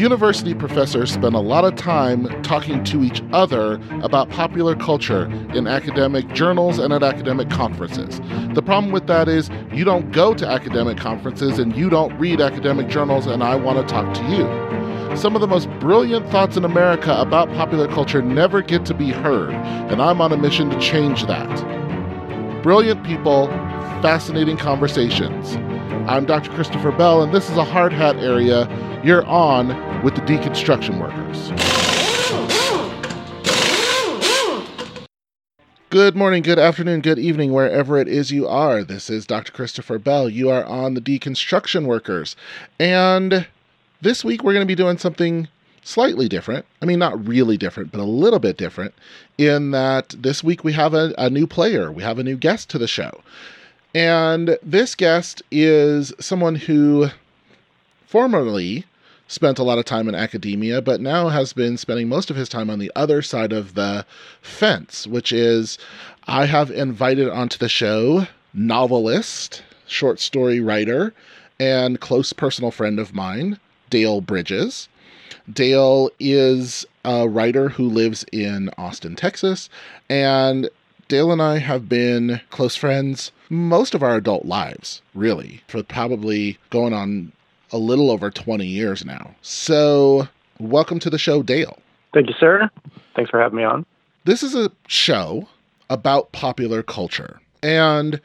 University professors spend a lot of time talking to each other about popular culture in academic journals and at academic conferences. The problem with that is you don't go to academic conferences and you don't read academic journals, and I want to talk to you. Some of the most brilliant thoughts in America about popular culture never get to be heard, and I'm on a mission to change that. Brilliant people, fascinating conversations. I'm Dr. Christopher Bell, and this is a hard hat area you're on with the deconstruction workers. Good morning, good afternoon, good evening, wherever it is you are. This is Dr. Christopher Bell. You are on the deconstruction workers. And this week we're going to be doing something slightly different. I mean, not really different, but a little bit different in that this week we have a, a new player, we have a new guest to the show. And this guest is someone who formerly spent a lot of time in academia, but now has been spending most of his time on the other side of the fence, which is I have invited onto the show novelist, short story writer, and close personal friend of mine, Dale Bridges. Dale is a writer who lives in Austin, Texas, and Dale and I have been close friends most of our adult lives, really, for probably going on a little over 20 years now. So, welcome to the show, Dale. Thank you, sir. Thanks for having me on. This is a show about popular culture. And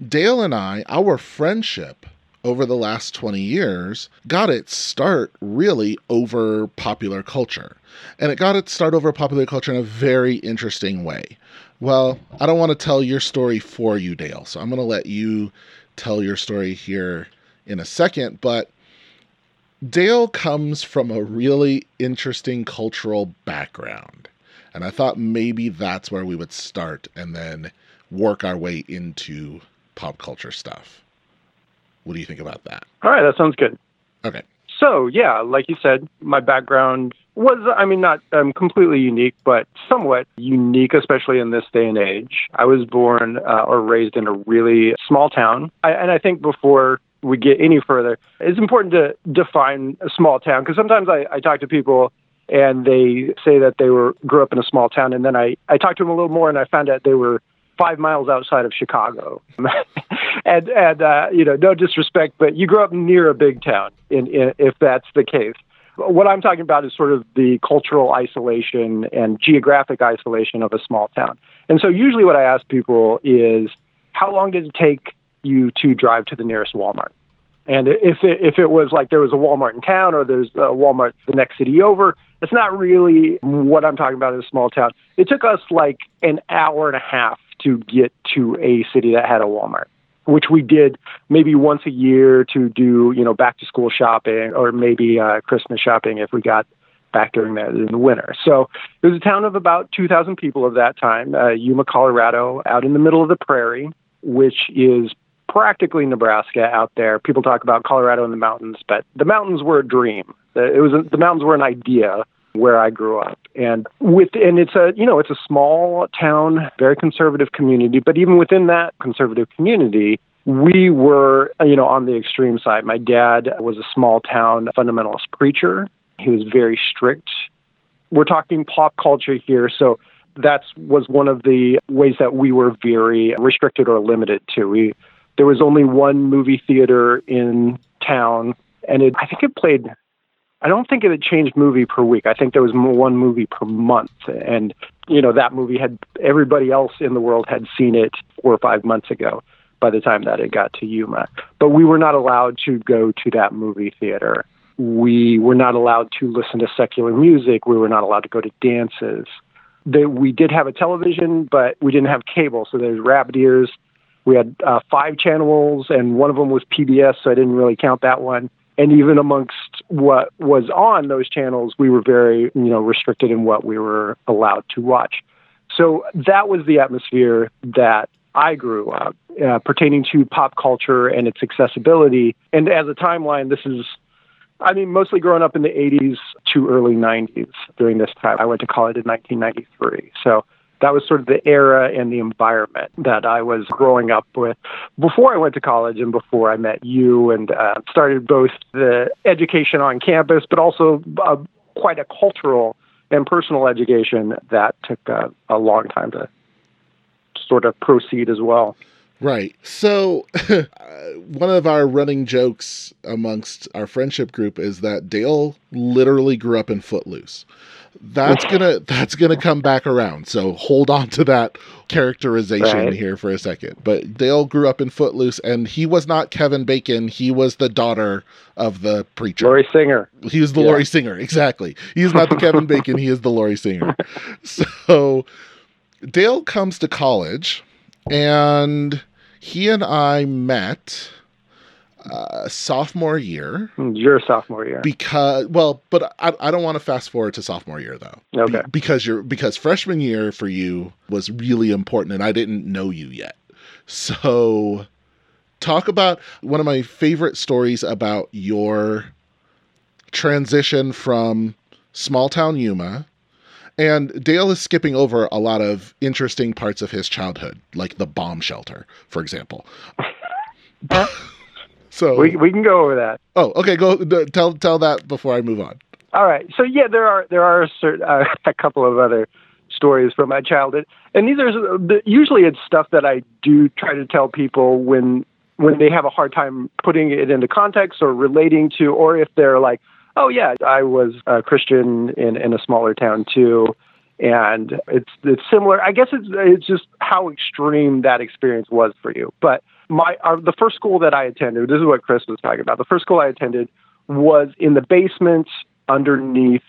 Dale and I, our friendship over the last 20 years got its start really over popular culture. And it got its start over popular culture in a very interesting way. Well, I don't want to tell your story for you, Dale. So I'm going to let you tell your story here in a second. But Dale comes from a really interesting cultural background. And I thought maybe that's where we would start and then work our way into pop culture stuff. What do you think about that? All right, that sounds good. Okay. So, yeah, like you said, my background was, I mean, not um, completely unique, but somewhat unique, especially in this day and age. I was born uh, or raised in a really small town. I, and I think before we get any further, it's important to define a small town because sometimes I, I talk to people and they say that they were grew up in a small town, and then I, I talked to them a little more and I found out they were five miles outside of Chicago. and and uh, you know, no disrespect, but you grew up near a big town, in, in, if that's the case. What I'm talking about is sort of the cultural isolation and geographic isolation of a small town. And so, usually, what I ask people is, how long did it take you to drive to the nearest Walmart? And if it, if it was like there was a Walmart in town or there's a Walmart the next city over, it's not really what I'm talking about in a small town. It took us like an hour and a half to get to a city that had a Walmart which we did maybe once a year to do, you know, back to school shopping or maybe uh, Christmas shopping if we got back during that in the winter. So it was a town of about 2,000 people of that time, uh, Yuma, Colorado, out in the middle of the prairie, which is practically Nebraska out there. People talk about Colorado and the mountains, but the mountains were a dream. It was the mountains were an idea where I grew up. And with and it's a you know it's a small town, very conservative community. But even within that conservative community, we were you know on the extreme side. My dad was a small town fundamentalist preacher. He was very strict. We're talking pop culture here, so that was one of the ways that we were very restricted or limited to. We there was only one movie theater in town, and it I think it played I don't think it had changed movie per week. I think there was one movie per month, and you know that movie had everybody else in the world had seen it four or five months ago by the time that it got to Yuma. But we were not allowed to go to that movie theater. We were not allowed to listen to secular music. We were not allowed to go to dances. That we did have a television, but we didn't have cable. So there's rabbit ears. We had uh, five channels, and one of them was PBS, so I didn't really count that one and even amongst what was on those channels, we were very, you know, restricted in what we were allowed to watch. So that was the atmosphere that I grew up, uh, pertaining to pop culture and its accessibility. And as a timeline, this is, I mean, mostly growing up in the 80s to early 90s during this time. I went to college in 1993. So that was sort of the era and the environment that I was growing up with before I went to college and before I met you and uh, started both the education on campus, but also uh, quite a cultural and personal education that took uh, a long time to sort of proceed as well. Right. So, uh, one of our running jokes amongst our friendship group is that Dale literally grew up in Footloose. That's gonna that's gonna come back around. So hold on to that characterization Right. here for a second. But Dale grew up in Footloose, and he was not Kevin Bacon. He was the daughter of the preacher. Lori Singer. He was the Yeah. Lori Singer, exactly. He is not the Kevin Bacon. He is the Lori Singer. So Dale comes to college, and he and I met uh, sophomore year Your sophomore year. because well, but I, I don't want to fast forward to sophomore year though. Be- Okay. because you're because freshman year for you was really important, and I didn't know you yet. So talk about one of my favorite stories about your transition from small town Yuma. And Dale is skipping over a lot of interesting parts of his childhood, like the bomb shelter, for example. so, We we can go over that. oh, okay, go tell tell that before I move on. All right. So yeah, there are there are a, certain, uh, a couple of other stories from my childhood, and these are usually it's stuff that I do try to tell people when when they have a hard time putting it into context or relating to, or if they're like, oh yeah, I was a Christian in in a smaller town too. And it's it's similar. I guess it's it's just how extreme that experience was for you. But my uh, the first school that I attended, this is what Chris was talking about. The first school I attended was in the basement underneath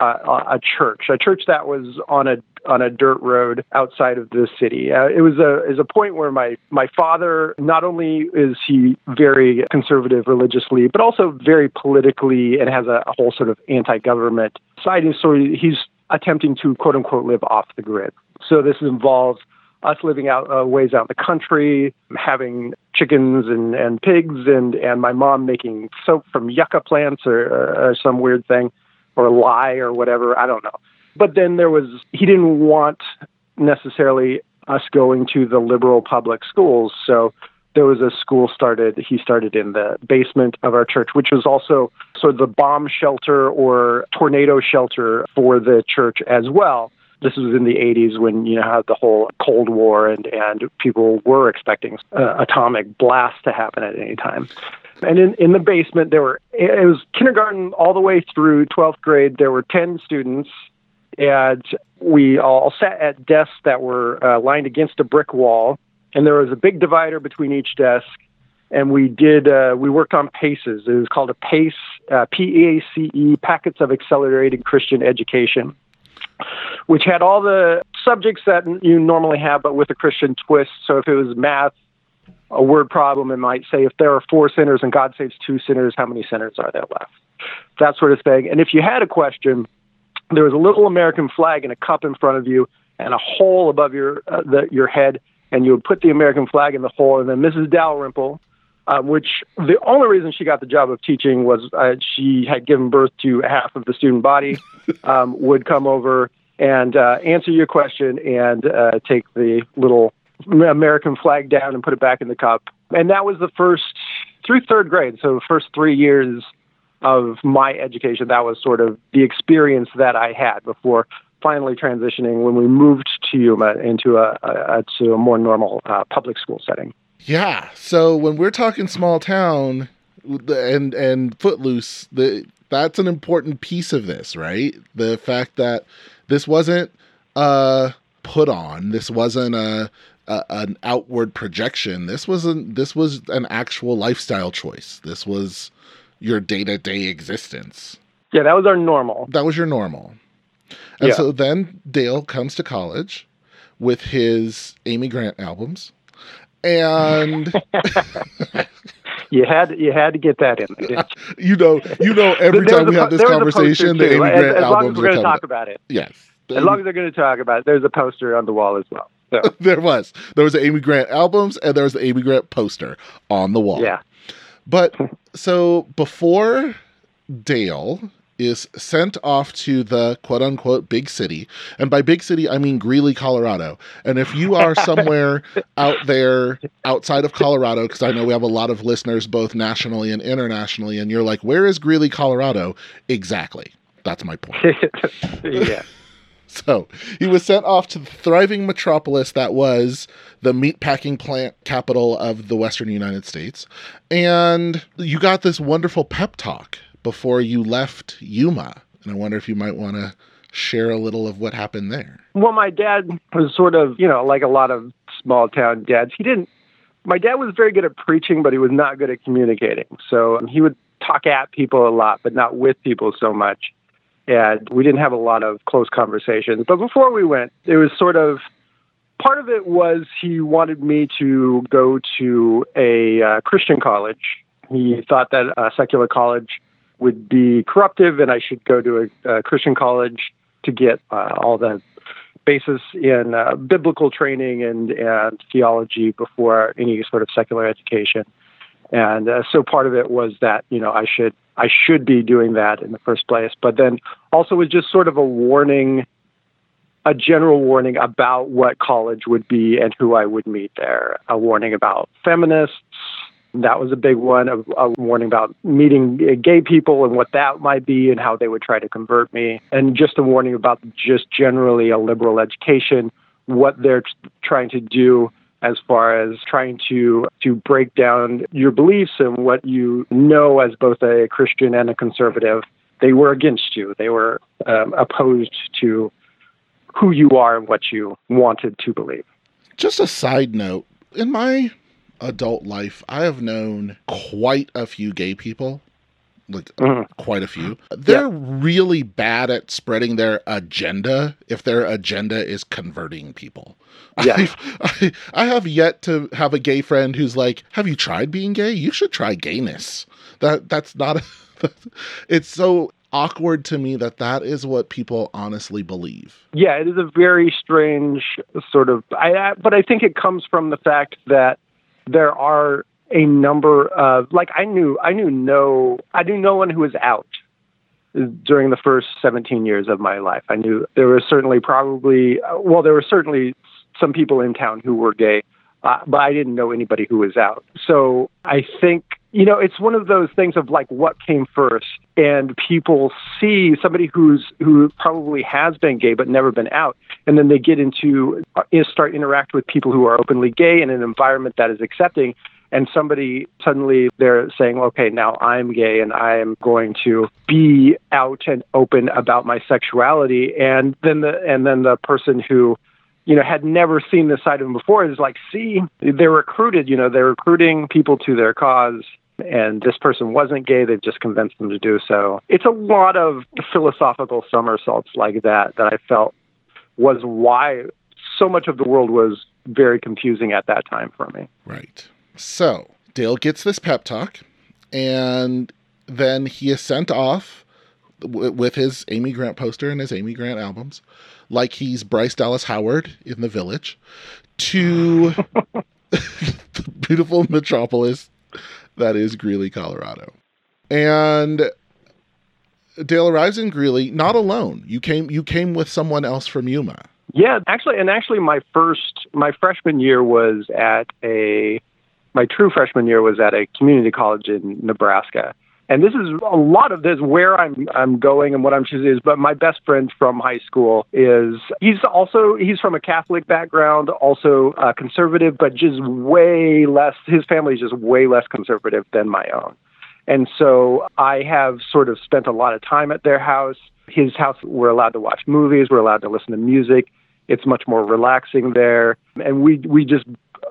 uh, a church, a church that was on a on a dirt road outside of the city. Uh, it was a is a point where my my father not only is he very conservative religiously, but also very politically and has a, a whole sort of anti-government side. So he's attempting to quote unquote live off the grid. So this involves us living out uh, ways out in the country, having chickens and, and pigs, and, and my mom making soap from yucca plants or, or some weird thing, or lye or whatever. I don't know. But then there was, he didn't want necessarily us going to the liberal public schools. So there was a school started, he started in the basement of our church, which was also sort of the bomb shelter or tornado shelter for the church as well this was in the 80s when you know had the whole Cold War and and people were expecting uh, atomic blast to happen at any time. And in in the basement there were it was kindergarten all the way through 12th grade. There were 10 students, and we all sat at desks that were uh, lined against a brick wall, and there was a big divider between each desk. And we did uh, we worked on PACEs. It was called a PACE, uh, P A C E, Packets of Accelerated Christian Education which had all the subjects that you normally have, but with a Christian twist. So if it was math, a word problem, it might say if there are four sinners and God saves two sinners, how many sinners are there left? That sort of thing. And if you had a question, there was a little American flag and a cup in front of you and a hole above your uh, the, your head, and you would put the American flag in the hole, and then Mrs. Dalrymple. Uh, which the only reason she got the job of teaching was uh, she had given birth to half of the student body, um, would come over and uh, answer your question and uh, take the little American flag down and put it back in the cup. And that was the first through third grade. So the first three years of my education, that was sort of the experience that I had before finally transitioning when we moved to Yuma into a, a, a to a more normal uh, public school setting. Yeah. So when we're talking small town and and footloose, the that's an important piece of this, right? The fact that this wasn't uh put on, this wasn't a, a an outward projection. This wasn't this was an actual lifestyle choice. This was your day-to-day existence. Yeah, that was our normal. That was your normal. And Yeah. so then Dale comes to college with his Amy Grant albums. And You had you had to get that in there. you? you know, you know, every time we a have this conversation, the. Amy Grant as long as albums we're going to talk about it. Yes. As long as they're going to talk about it, there's a poster on the wall as well. So there was. There was the Amy Grant albums and there was the Amy Grant poster on the wall. yeah, But so before Dale is sent off to the quote unquote big city. And by big city, I mean Greeley, Colorado. And if you are somewhere out there outside of Colorado, because I know we have a lot of listeners both nationally and internationally, and you're like, where is Greeley, Colorado? Exactly. That's my point. yeah. So he was sent off to the thriving metropolis that was the meatpacking plant capital of the Western United States. And you got this wonderful pep talk before you left Yuma. And I wonder if you might want to share a little of what happened there. Well, my dad was sort of, you know, like a lot of small town dads. He didn't, my dad was very good at preaching, but he was not good at communicating. So he would talk at people a lot, but not with people so much. And we didn't have a lot of close conversations. But before we went, it was sort of part of it was he wanted me to go to a uh, Christian college. He thought that a secular college would be corruptive and I should go to a, a Christian college to get uh, all the basis in uh, biblical training and, and theology before any sort of secular education. And uh, so part of it was that, you know, I should I should be doing that in the first place. But then also was just sort of a warning, a general warning about what college would be and who I would meet there. A warning about feminists, that was a big one. A, a warning about meeting gay people and what that might be and how they would try to convert me. And just a warning about just generally a liberal education, what they're trying to do as far as trying to to break down your beliefs and what you know as both a Christian and a conservative. They were against you. They were um, opposed to who you are and what you wanted to believe. Just a side note: in my adult life, I have known quite a few gay people, like mm-hmm. quite a few. They're yeah. really bad at spreading their agenda if their agenda is converting people. Yeah. I, I have yet to have a gay friend who's like, "Have you tried being gay? You should try gayness." That that's not. A, it's so awkward to me that that is what people honestly believe. Yeah, it is a very strange sort of. I, but I think it comes from the fact that there are a number of like I knew I knew no I knew no one who was out during the first 17 years of my life. I knew there was certainly probably well there were certainly some people in town who were gay, uh, but I didn't know anybody who was out. So I think you know it's one of those things of like what came first, and people see somebody who's who probably has been gay but never been out, and then they get into uh, start interact with people who are openly gay in an environment that is accepting and somebody suddenly they're saying, okay, now I'm gay and I am going to be out and open about my sexuality, and then the and then the person who you know, had never seen this side of them before is like, see, they're recruited, you know, they're recruiting people to their cause. And this person wasn't gay, they've just convinced them to do so. It's a lot of philosophical somersaults like that that I felt was why so much of the world was very confusing at that time for me. Right. So Dale gets this pep talk, and then he is sent off w- with his Amy Grant poster and his Amy Grant albums like he's Bryce Dallas Howard in The Village, to the beautiful metropolis that is Greeley, Colorado. And Dale arrives in Greeley not alone. You came you came with someone else from Yuma. Yeah, actually and actually my first my freshman year was at a my true freshman year was at a community college in Nebraska. And this is a lot of this where I'm I'm going and what I'm choosing is. But my best friend from high school is he's also he's from a Catholic background, also uh, conservative, but just way less. His family is just way less conservative than my own. And so I have sort of spent a lot of time at their house. His house, we're allowed to watch movies, we're allowed to listen to music. It's much more relaxing there, and we we just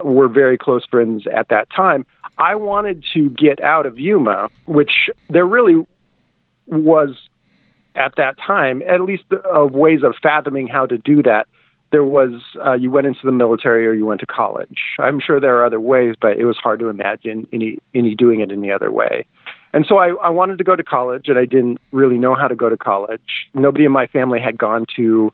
were very close friends at that time. I wanted to get out of Yuma, which there really was at that time, at least of ways of fathoming how to do that. There was uh, you went into the military or you went to college. I'm sure there are other ways, but it was hard to imagine any any doing it any other way. And so I, I wanted to go to college, and I didn't really know how to go to college. Nobody in my family had gone to,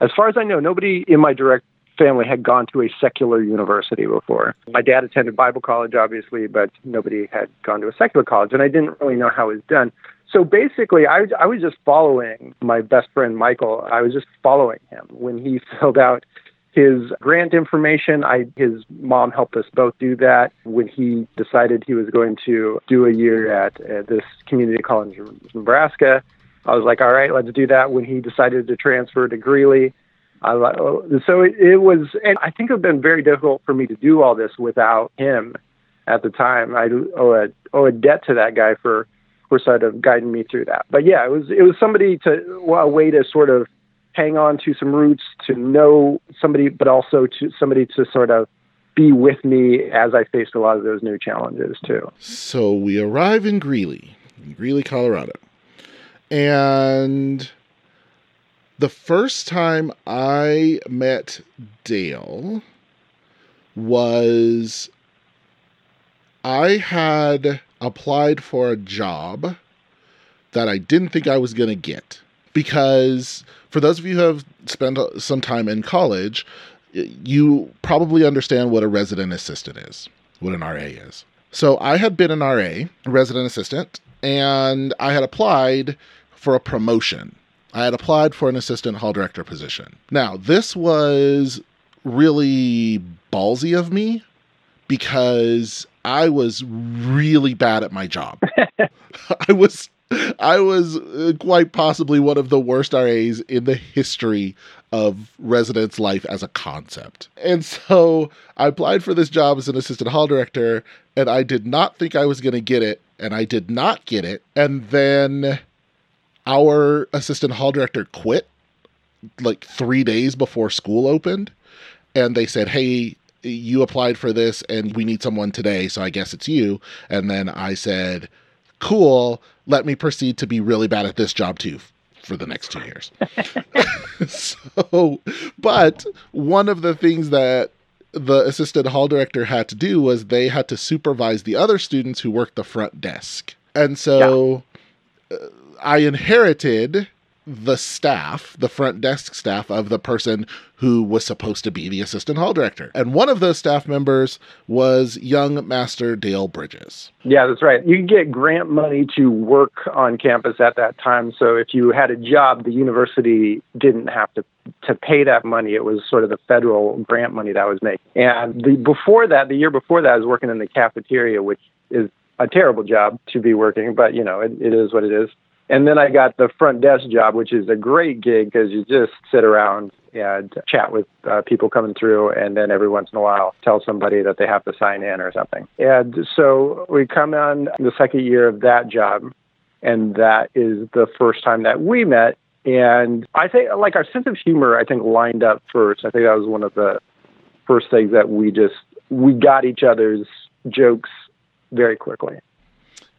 as far as I know, nobody in my direct family had gone to a secular university before. My dad attended Bible college, obviously, but nobody had gone to a secular college, and I didn't really know how it was done. so basically, I, I was just following my best friend Michael. I was just following him when he filled out his grant information. I his mom helped us both do that when he decided he was going to do a year at, at this community college in Nebraska. I was like, all right, let's do that. When he decided to transfer to Greeley, I oh, so it, it was, and I think it would have been very difficult for me to do all this without him at the time. I owe a owe a debt to that guy for for sort of guiding me through that. But yeah, it was it was somebody to well, a way to sort of hang on to some roots, to know somebody, but also to somebody to sort of be with me as I faced a lot of those new challenges too. So we arrive in Greeley, in Greeley, Colorado. And the first time I met Dale was I had applied for a job that I didn't think I was going to get because for those of you who have spent some time in college, you probably understand what a resident assistant is, what an RA is. So I had been an RA, resident assistant, and I had applied for a promotion. I had applied for an assistant hall director position. Now, this was really ballsy of me because I was really bad at my job. I was I was uh, quite possibly one of the worst RAs in the history of residence life as a concept. And so I applied for this job as an assistant hall director, and I did not think I was going to get it, and I did not get it. And then our assistant hall director quit like three days before school opened. And they said, Hey, you applied for this and we need someone today. So I guess it's you. And then I said, Cool, let me proceed to be really bad at this job too for the next two years. so, but one of the things that the assistant hall director had to do was they had to supervise the other students who worked the front desk. And so yeah. uh, I inherited the staff, the front desk staff of the person who was supposed to be the assistant hall director. And one of those staff members was young Master Dale Bridges. Yeah, that's right. You could get grant money to work on campus at that time. So if you had a job, the university didn't have to to pay that money. It was sort of the federal grant money that was made. And the before that, the year before that, I was working in the cafeteria, which is a terrible job to be working, but you know, it, it is what it is. And then I got the front desk job, which is a great gig because you just sit around and chat with uh, people coming through, and then every once in a while tell somebody that they have to sign in or something. And so we come on the second year of that job, and that is the first time that we met. And I think, like, our sense of humor, I think, lined up first. I think that was one of the first things that we just we got each other's jokes very quickly.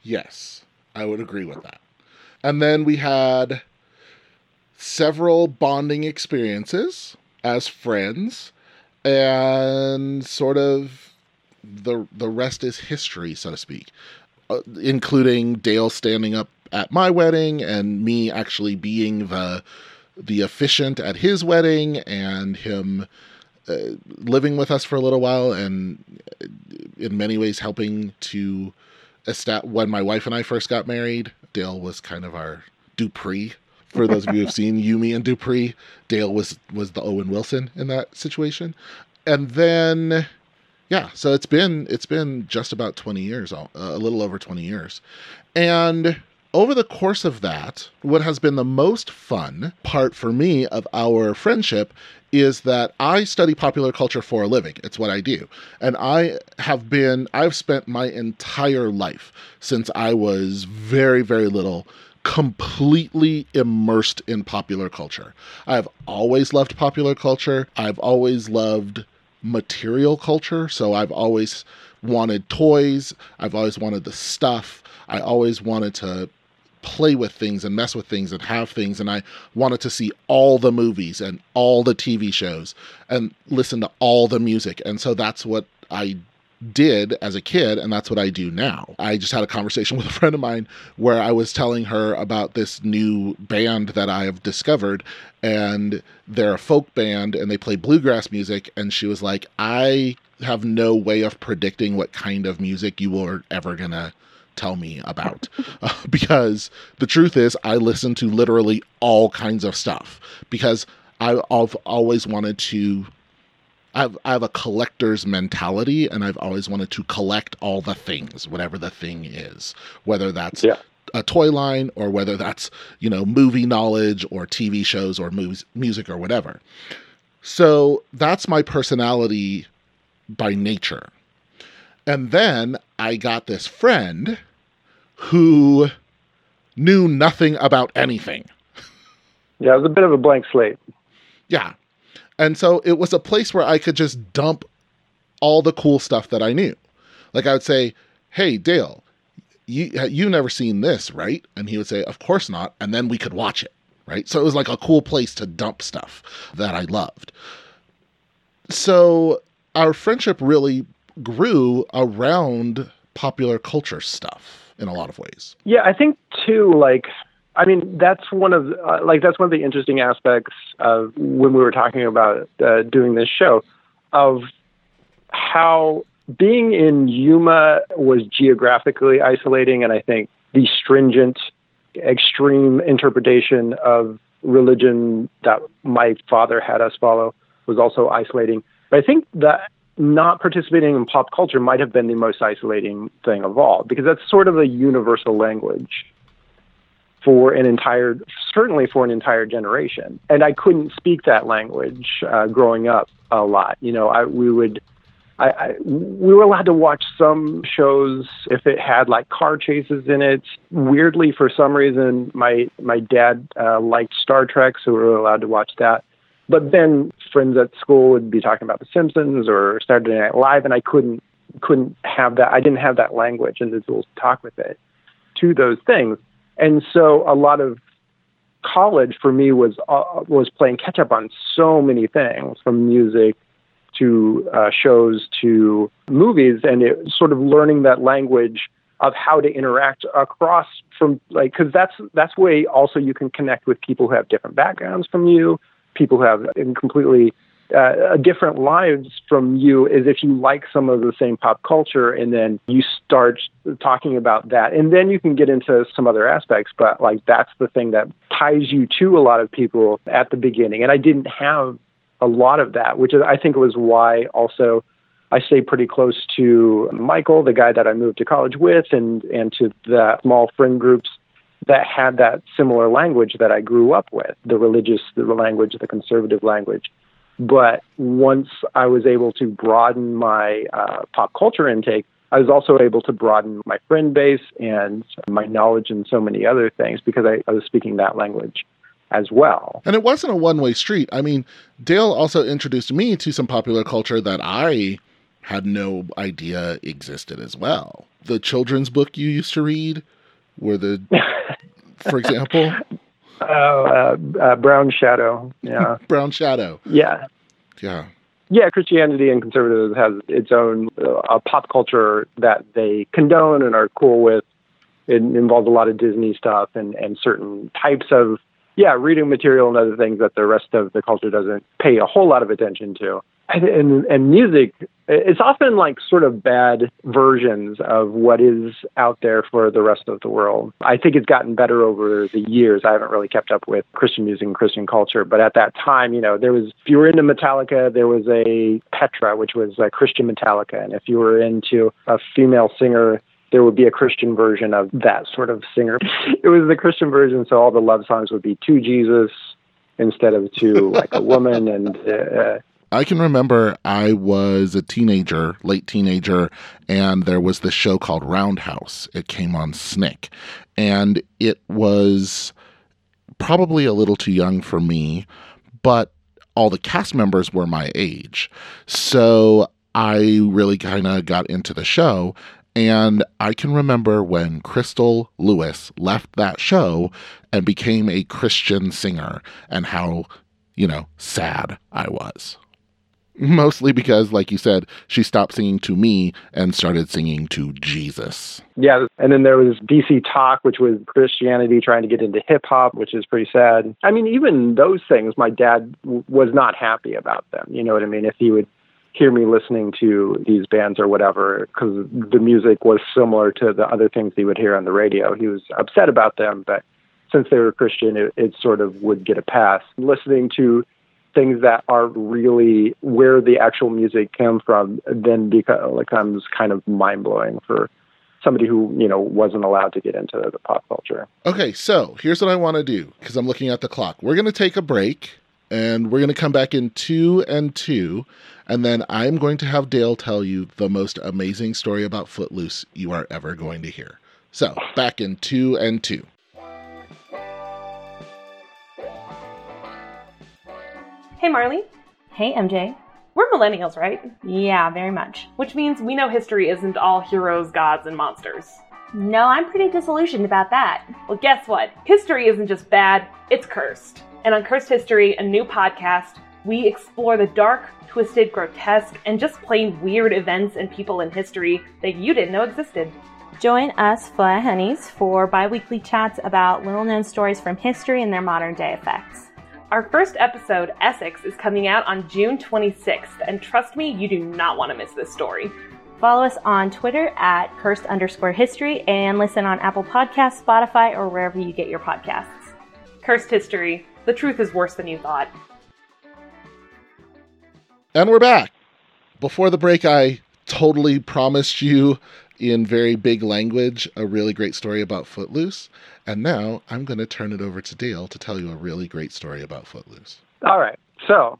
Yes, I would agree with that. And then we had several bonding experiences as friends and sort of the the rest is history so to speak uh, including Dale standing up at my wedding and me actually being the the officiant at his wedding and him uh, living with us for a little while and uh, in many ways helping to establish when my wife and I first got married Dale was kind of our Dupree. For those of you who've seen You, Me and Dupree, Dale was was the Owen Wilson in that situation. And then yeah, so it's been it's been just about 20 years, uh, a little over 20 years. And over the course of that, what has been the most fun part for me of our friendship is that I study popular culture for a living. It's what I do. And I have been, I've spent my entire life since I was very, very little completely immersed in popular culture. I've always loved popular culture. I've always loved material culture. So I've always wanted toys. I've always wanted the stuff. I always wanted to play with things and mess with things and have things. And I wanted to see all the movies and all the TV shows and listen to all the music. And so that's what I did as a kid, and that's what I do now. I just had a conversation with a friend of mine where I was telling her about this new band that I have discovered, and they're a folk band and they play bluegrass music. And she was like, I have no way of predicting what kind of music you are ever gonna tell me about. Uh, because the truth is, I listen to literally all kinds of stuff because I, I've always wanted to. I've, I have a collector's mentality, and I've always wanted to collect all the things, whatever the thing is, whether that's Yeah. a toy line or whether that's you know movie knowledge or TV shows or movies, music or whatever. So that's my personality by nature. And then I got this friend who knew nothing about anything. Yeah, it was a bit of a blank slate. Yeah. And so it was a place where I could just dump all the cool stuff that I knew. Like I would say, "Hey Dale, you you never seen this, right?" And he would say, "Of course not." And then we could watch it, right? So it was like a cool place to dump stuff that I loved. So our friendship really grew around popular culture stuff in a lot of ways. Yeah, I think too. Like, I mean, that's one of uh, like that's one of the interesting aspects of when we were talking about uh, doing this show, of how being in Yuma was geographically isolating, and I think the stringent, extreme interpretation of religion that my father had us follow was also isolating. But I think that not participating in pop culture might have been the most isolating thing of all because that's sort of a universal language for an entire, certainly for an entire generation. And I couldn't speak that language uh, growing up a lot. You know, I we would. I, I, we were allowed to watch some shows if it had like car chases in it. Weirdly, for some reason, my my dad uh, liked Star Trek, so we were allowed to watch that. But then friends at school would be talking about The Simpsons or Saturday Night Live, and I couldn't couldn't have that. I didn't have that language and the tools to talk with it to those things. And so a lot of college for me was uh, was playing catch up on so many things from music to uh, shows to movies, and it sort of learning that language of how to interact across from like because that's that's way also you can connect with people who have different backgrounds from you people who have completely uh, different lives from you is if you like some of the same pop culture and then you start talking about that. And then you can get into some other aspects but like that's the thing that ties you to a lot of people at the beginning. And i didn't have a lot of that which is i think was why also I stay pretty close to Michael, the guy that I moved to college with, and and to the small friend groups that had that similar language that I grew up with, the religious the language, the conservative language. But once I was able to broaden my uh, pop culture intake, I was also able to broaden my friend base and my knowledge in so many other things because I, I was speaking that language as well. And it wasn't a one way street. I mean, Dale also introduced me to some popular culture that I had no idea existed as well. The children's book you used to read were the, for example, Oh, uh, uh, Brown Shadow. Yeah. Brown Shadow. yeah. Yeah. Yeah, Christianity and conservatism has its own uh, pop culture that they condone and are cool with. It involves a lot of Disney stuff and, and certain types of, yeah, reading material and other things that the rest of the culture doesn't pay a whole lot of attention to. And, and, music, it's often like sort of bad versions of what is out there for the rest of the world. I think it's gotten better over the years. I haven't really kept up with Christian music and Christian culture, but at that time, you know, there was, if you were into Metallica, there was a Petra, which was a Christian Metallica. And if you were into a female singer, there would be a Christian version of that sort of singer. It was the Christian version, so all the love songs would be to Jesus instead of to like a woman and uh, I can remember I was a teenager, late teenager, and there was this show called Roundhouse. It came on Snick, and it was probably a little too young for me, but all the cast members were my age. So I really kind of got into the show. And I can remember when Crystal Lewis left that show and became a Christian singer, and how, you know, sad I was. Mostly because, like you said, she stopped singing to me and started singing to Jesus. Yeah, and then there was DC Talk, which was Christianity trying to get into hip hop, which is pretty sad. I mean, even those things, my dad w- was not happy about them. You know what I mean? If he would hear me listening to these bands or whatever because the music was similar to the other things he would hear on the radio. He was upset about them, but since they were Christian, it, it sort of would get a pass. Listening to things that are really where the actual music came from then becomes kind of mind blowing for somebody who you know wasn't allowed to get into the pop culture. Okay, so here's what I want to do because I'm looking at the clock. We're going to take a break and we're going to come back in two and two, and then I'm going to have Dale tell you the most amazing story about Footloose you are ever going to hear. So back in two and two. Hey, Marley. Hey, MJ. We're millennials, right? Yeah, very much. Which means we know history isn't all heroes, gods, and monsters. No, I'm pretty disillusioned about that. Well, guess what? History isn't just bad, it's cursed. And on Cursed History, a new podcast, we explore the dark, twisted, grotesque, and just plain weird events and people in history that you didn't know existed. Join us, Fly Honeys, for bi weekly chats about little known stories from history and their modern day effects. Our first episode, Essex, is coming out on June 26th, and trust me, you do not want to miss this story. Follow us on Twitter at cursed underscore history and listen on Apple Podcasts, Spotify, or wherever you get your podcasts. Cursed History. The truth is worse than you thought. And we're back. Before the break, I totally promised you in very big language a really great story about Footloose. And now I'm going to turn it over to Dale to tell you a really great story about Footloose. All right. So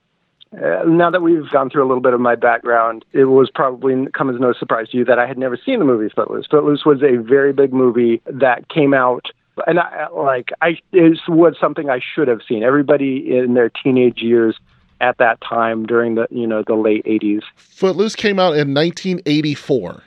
uh, now that we've gone through a little bit of my background, it was probably come as no surprise to you that I had never seen the movie Footloose. Footloose was a very big movie that came out, and I, like I it was something I should have seen. Everybody in their teenage years at that time during the you know the late 80s. Footloose came out in 1984.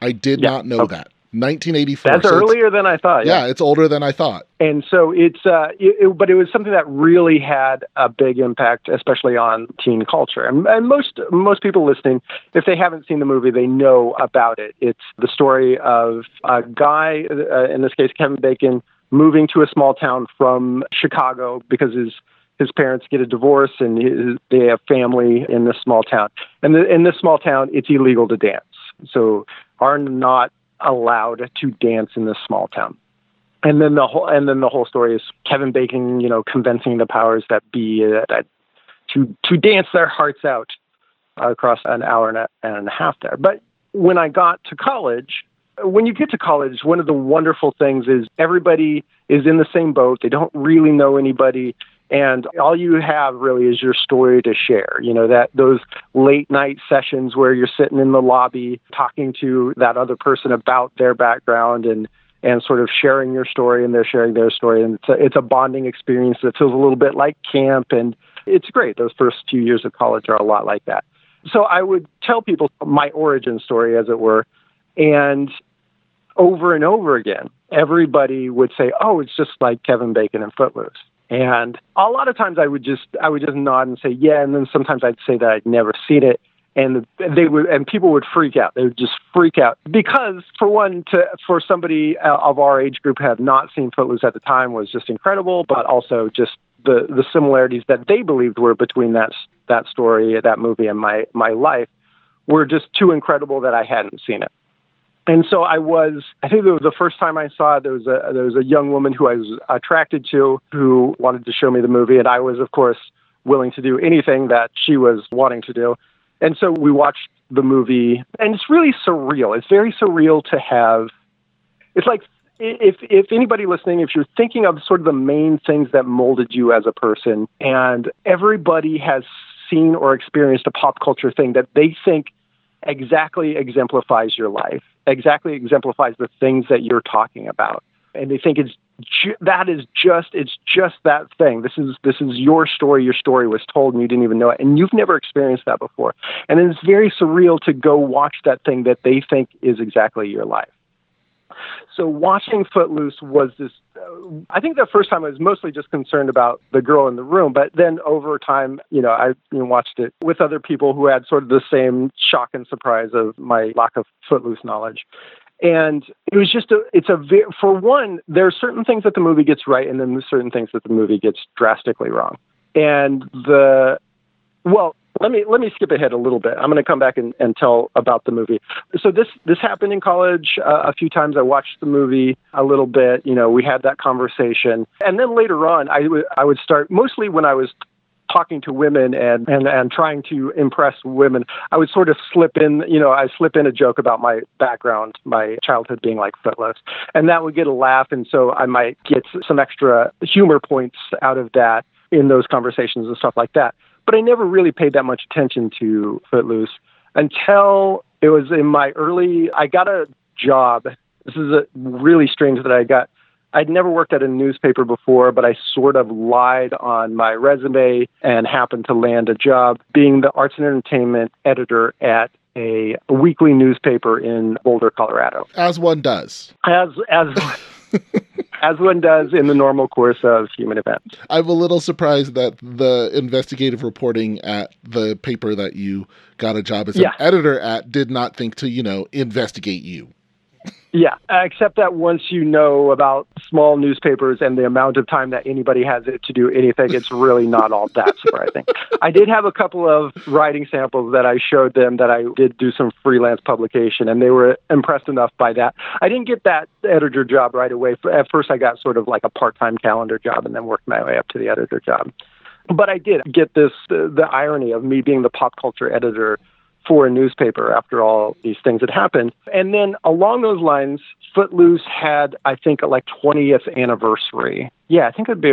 I did yeah. not know okay. that. 1984. That's so earlier than I thought. Yeah. yeah. it's older than I thought. And so it's, uh, it, it, but it was something that really had a big impact, especially on teen culture. And, and, most most people listening, if they haven't seen the movie, they know about it. It's the story of a guy, uh, in this case Kevin Bacon, moving to a small town from Chicago because his his parents get a divorce and his, they have family in this small town. And the, in this small town, it's illegal to dance. So are not allowed to dance in this small town. And then the whole and then the whole story is Kevin Bacon, you know, convincing the powers that be uh, that to to dance their hearts out across an hour and a, and a half there. But when I got to college, when you get to college, one of the wonderful things is everybody is in the same boat. They don't really know anybody and all you have really is your story to share you know that those late night sessions where you're sitting in the lobby talking to that other person about their background and and sort of sharing your story and they're sharing their story. And it's a, it's a bonding experience that feels a little bit like camp and it's great. Those first few years of college are a lot like that. So i would tell people my origin story as it were and over and over again everybody would say oh it's just like kevin bacon and footloose and a lot of times I would just I would just nod and say yeah, and then sometimes I'd say that I'd never seen it, and they would and people would freak out. They would just freak out. Because for one, to for somebody uh, of our age group have not seen Footloose at the time was just incredible, but also just the the similarities that they believed were between that that story, that movie, and my my life were just too incredible that I hadn't seen it and so I was. I think it was the first time I saw it. There was a there was a young woman who I was attracted to who wanted to show me the movie, and I was, of course, willing to do anything that she was wanting to do. And so we watched the movie, and it's really surreal. It's very surreal to have. It's like if if anybody listening, if you're thinking of sort of the main things that molded you as a person, and everybody has seen or experienced a pop culture thing that they think exactly exemplifies your life exactly exemplifies the things that you're talking about. And they think it's ju- that is just it's just that thing. This is this is your story. Your story was told, and you didn't even know it, and you've never experienced that before. And it's very surreal to go watch that thing that they think is exactly your life. So watching Footloose was this. Uh, I think the first time I was mostly just concerned about the girl in the room, but then over time, you know, I you know, watched it with other people who had sort of the same shock and surprise of my lack of Footloose knowledge. And it was just a, it's a, for one, there are certain things that the movie gets right and then certain things that the movie gets drastically wrong. And the, well, let me let me skip ahead a little bit. I'm going to come back and, and tell about the movie. So this this happened in college uh, a few times. I watched the movie a little bit. You know, we had that conversation, and then later on, I would I would start mostly when I was talking to women and, and and trying to impress women, I would sort of slip in, you know, I slip in a joke about my background, my childhood being like Footloose, and that would get a laugh, and so I might get some extra humor points out of that in those conversations and stuff like that. But I never really paid that much attention to Footloose until it was in my early. I got a job. This is a, really strange that I got. I'd never worked at a newspaper before, but I sort of lied on my resume and happened to land a job being the arts and entertainment editor at a, weekly newspaper in Boulder, Colorado. As one does. As as as one does in the normal course of human events. I'm a little surprised that the investigative reporting at the paper that you got a job as Yeah. an editor at did not think to, you know, investigate you. Yeah, except that once you know about small newspapers and the amount of time that anybody has it to do anything, it's really not all that surprising. I did have a couple of writing samples that I showed them that I did do some freelance publication, and they were impressed enough by that. I didn't get that editor job right away. At first, I got sort of like a part time calendar job and then worked my way up to the editor job. But I did get this the, the irony of me being the pop culture editor for a newspaper after all these things had happened. And then along those lines, Footloose had, I think, like 20th anniversary. Yeah, I think it'd be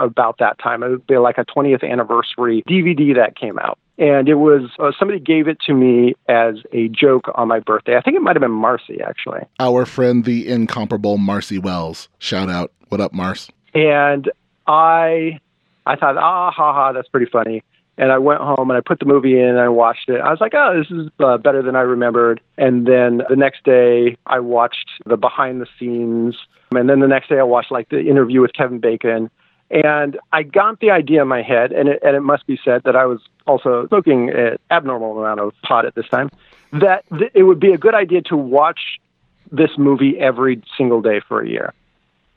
about that time. It would be like a 20th anniversary DVD that came out. And it was, uh, somebody gave it to me as a joke on my birthday. I think it might have been Marcy, actually. Our friend, the incomparable Marcy Wells. Shout out. What up, Mars? and I I thought, ah, ha, ha, that's pretty funny. And I went home and I put the movie in and I watched it. I was like, oh, this is uh, better than I remembered. And then the next day I watched the behind the scenes. And then the next day I watched like the interview with Kevin Bacon. And I got the idea in my head, and it, and it must be said that I was also smoking an abnormal amount of pot at this time, that th- it would be a good idea to watch this movie every single day for a year.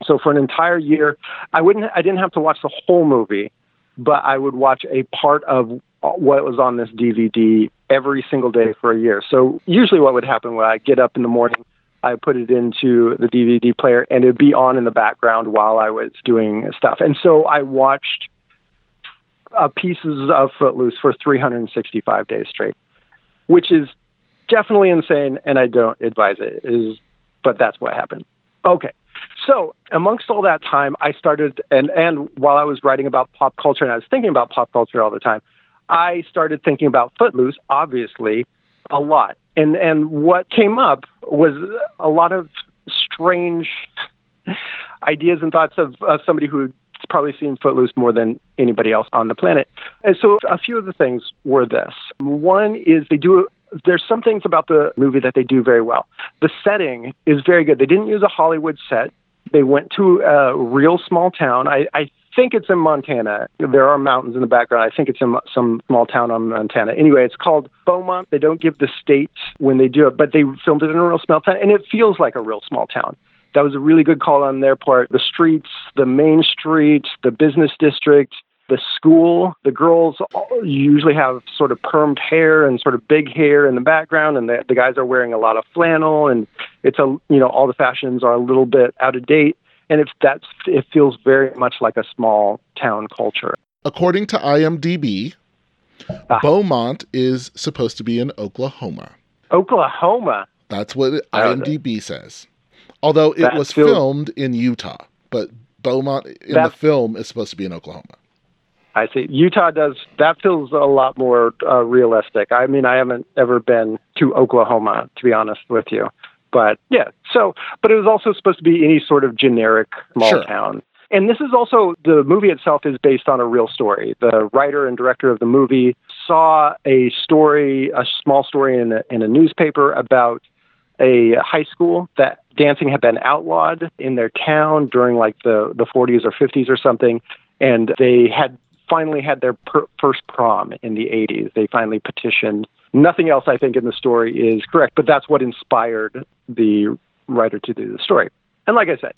So for an entire year, I wouldn't, I didn't have to watch the whole movie, but I would watch a part of what was on this DVD every single day for a year. So usually, what would happen when I get up in the morning, I put it into the DVD player, and it'd be on in the background while I was doing stuff. And so I watched uh, pieces of Footloose for 365 days straight, which is definitely insane, and I don't advise it. Is but that's what happened. Okay. So, amongst all that time, I started, and, and while I was writing about pop culture and I was thinking about pop culture all the time, I started thinking about Footloose, obviously, a lot. And, and what came up was a lot of strange ideas and thoughts of, of somebody who's probably seen Footloose more than anybody else on the planet. And so, a few of the things were this. One is they do there's some things about the movie that they do very well. The setting is very good. They didn't use a Hollywood set. They went to a real small town. I, I think it's in Montana. There are mountains in the background. I think it's in some small town on Montana. Anyway, it's called Bomont. They don't give the states when they do it, but they filmed it in a real small town, and it feels like a real small town. That was a really good call on their part. The streets, the main street, the business district, the school. The girls usually have sort of permed hair and sort of big hair in the background, and the, the guys are wearing a lot of flannel, and it's a you know all the fashions are a little bit out of date, and it's that's it feels very much like a small town culture. According to IMDb, Ah. Bomont is supposed to be in Oklahoma. Oklahoma. That's what IMDb says. Although it That was filmed in Utah, but Bomont in the film is supposed to be in Oklahoma. I see. Utah does that feels a lot more uh, realistic. I mean, I haven't ever been to Oklahoma, to be honest with you, but yeah. So, but it was also supposed to be any sort of generic small Sure. town. And this is also the movie itself is based on a real story. The writer and director of the movie saw a story, a small story in a, in a newspaper about a high school that dancing had been outlawed in their town during like the, the 40s or 50s or something. And they had finally had their per- first prom in the 80s. They finally petitioned. Nothing else, I think, in the story is correct, but that's what inspired the writer to do the story. And like I said,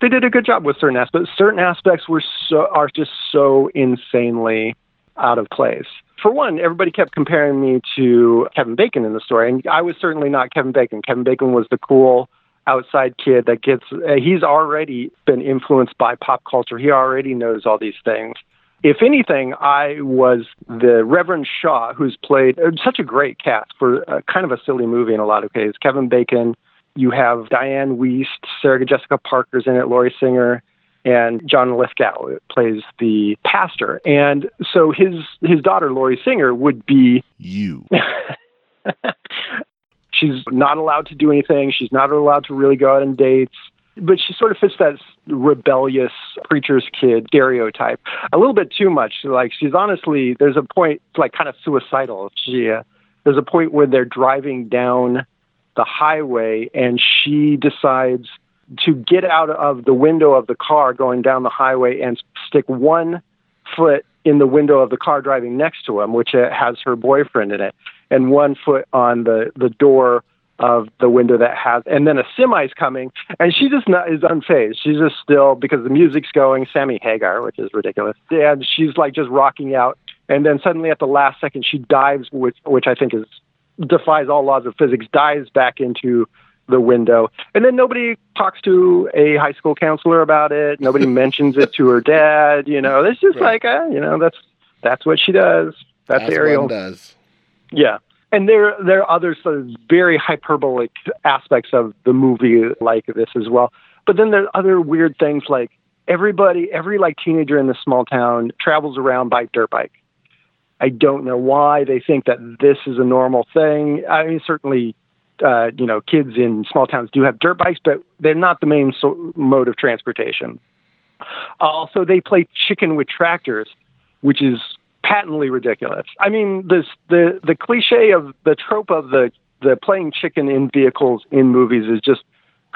they did a good job with certain aspects. Certain aspects were so are just so insanely out of place. For one, everybody kept comparing me to Kevin Bacon in the story, and I was certainly not Kevin Bacon. Kevin Bacon was the cool outside kid that gets, uh, he's already been influenced by pop culture. He already knows all these things. If anything, I was the Reverend Shaw, who's played uh, such a great cast for uh, kind of a silly movie in a lot of ways. Kevin Bacon, you have Dianne Wiest, Sarah Jessica Parker's in it, Lori Singer, and John Lithgow plays the pastor. And so his his daughter Lori Singer would be You. she's not allowed to do anything. She's not allowed to really go out on dates. But she sort of fits that rebellious preacher's kid stereotype a little bit too much. Like she's honestly, there's a point like kind of suicidal. She uh, there's a point where they're driving down the highway and she decides to get out of the window of the car going down the highway and stick one foot in the window of the car driving next to him, which uh, has her boyfriend in it, and one foot on the the door of the window that has, and then a semi's coming, and she just not is unfazed. She's just still because the music's going. Sammy Hagar, which is ridiculous, and she's like just rocking out, and then suddenly at the last second she dives, which which I think is defies all laws of physics, dives back into the window. And then nobody talks to a high school counselor about it. Nobody mentions it to her dad. You know, it's just Right. like, uh, you know, that's that's what she does. That's, As Ariel. does. Yeah. And there there are other sort of very hyperbolic aspects of the movie like this as well. But then there are other weird things like everybody every like teenager in this small town travels around by dirt bike. I don't know why they think that this is a normal thing. I mean certainly uh, you know, kids in small towns do have dirt bikes, but they're not the main so- mode of transportation. Also, they play chicken with tractors, which is patently ridiculous. I mean, this the the cliche of the trope of the the playing chicken in vehicles in movies is just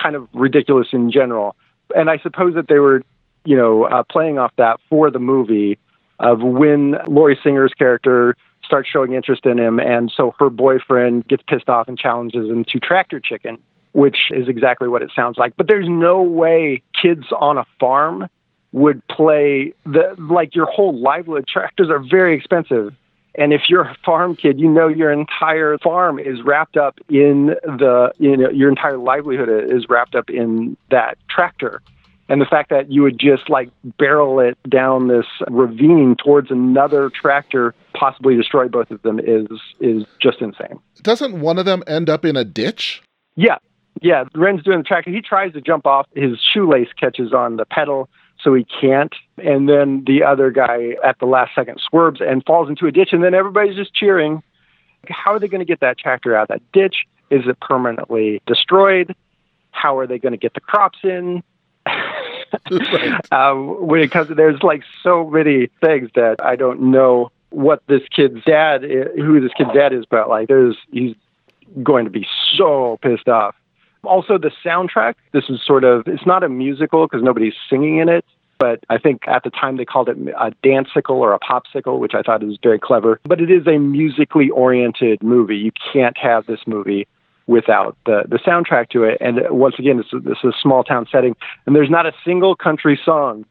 kind of ridiculous in general. And I suppose that they were, you know, uh, playing off that for the movie of when Lori Singer's character starts showing interest in him, and so her boyfriend gets pissed off and challenges him to tractor chicken, which is exactly what it sounds like. But there's no way kids on a farm would play the like your whole livelihood. Tractors are very expensive. And if you're a farm kid, you know your entire farm is wrapped up in the, you know, your entire livelihood is wrapped up in that tractor. And the fact that you would just like barrel it down this ravine towards another tractor, possibly destroy both of them, is is just insane. Doesn't one of them end up in a ditch? Yeah, yeah. Ren's doing the tractor. He tries to jump off. His shoelace catches on the pedal, so he can't. And then the other guy at the last second swerves and falls into a ditch. And then everybody's just cheering. How are they going to get that tractor out of that ditch? Is it permanently destroyed? How are they going to get the crops in? Right. um, when it comes to there's like so many things that I don't know what this kid's dad, i- who this kid's dad is, but like there's he's going to be so pissed off. Also, the soundtrack. This is sort of it's not a musical because nobody's singing in it, but I think at the time they called it a danceicle or a popsicle, which I thought was very clever. But it is a musically oriented movie. You can't have this movie without the the soundtrack to it. And uh, once again, this is, this is a small town setting, and there's not a single country song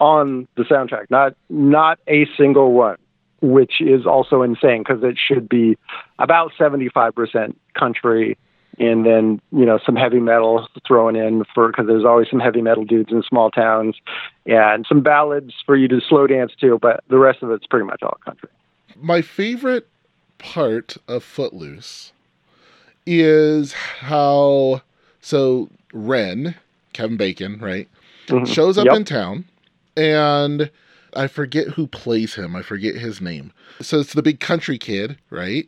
on the soundtrack. Not not a single one, which is also insane because it should be about 75% country. And then you know some heavy metal thrown in for because there's always some heavy metal dudes in small towns, and some ballads for you to slow dance to. But the rest of it's pretty much all country. My favorite part of Footloose is how so Ren, Kevin Bacon, right, Mhm. shows up Yep. in town and I forget who plays him. I forget his name. So it's the big country kid, right?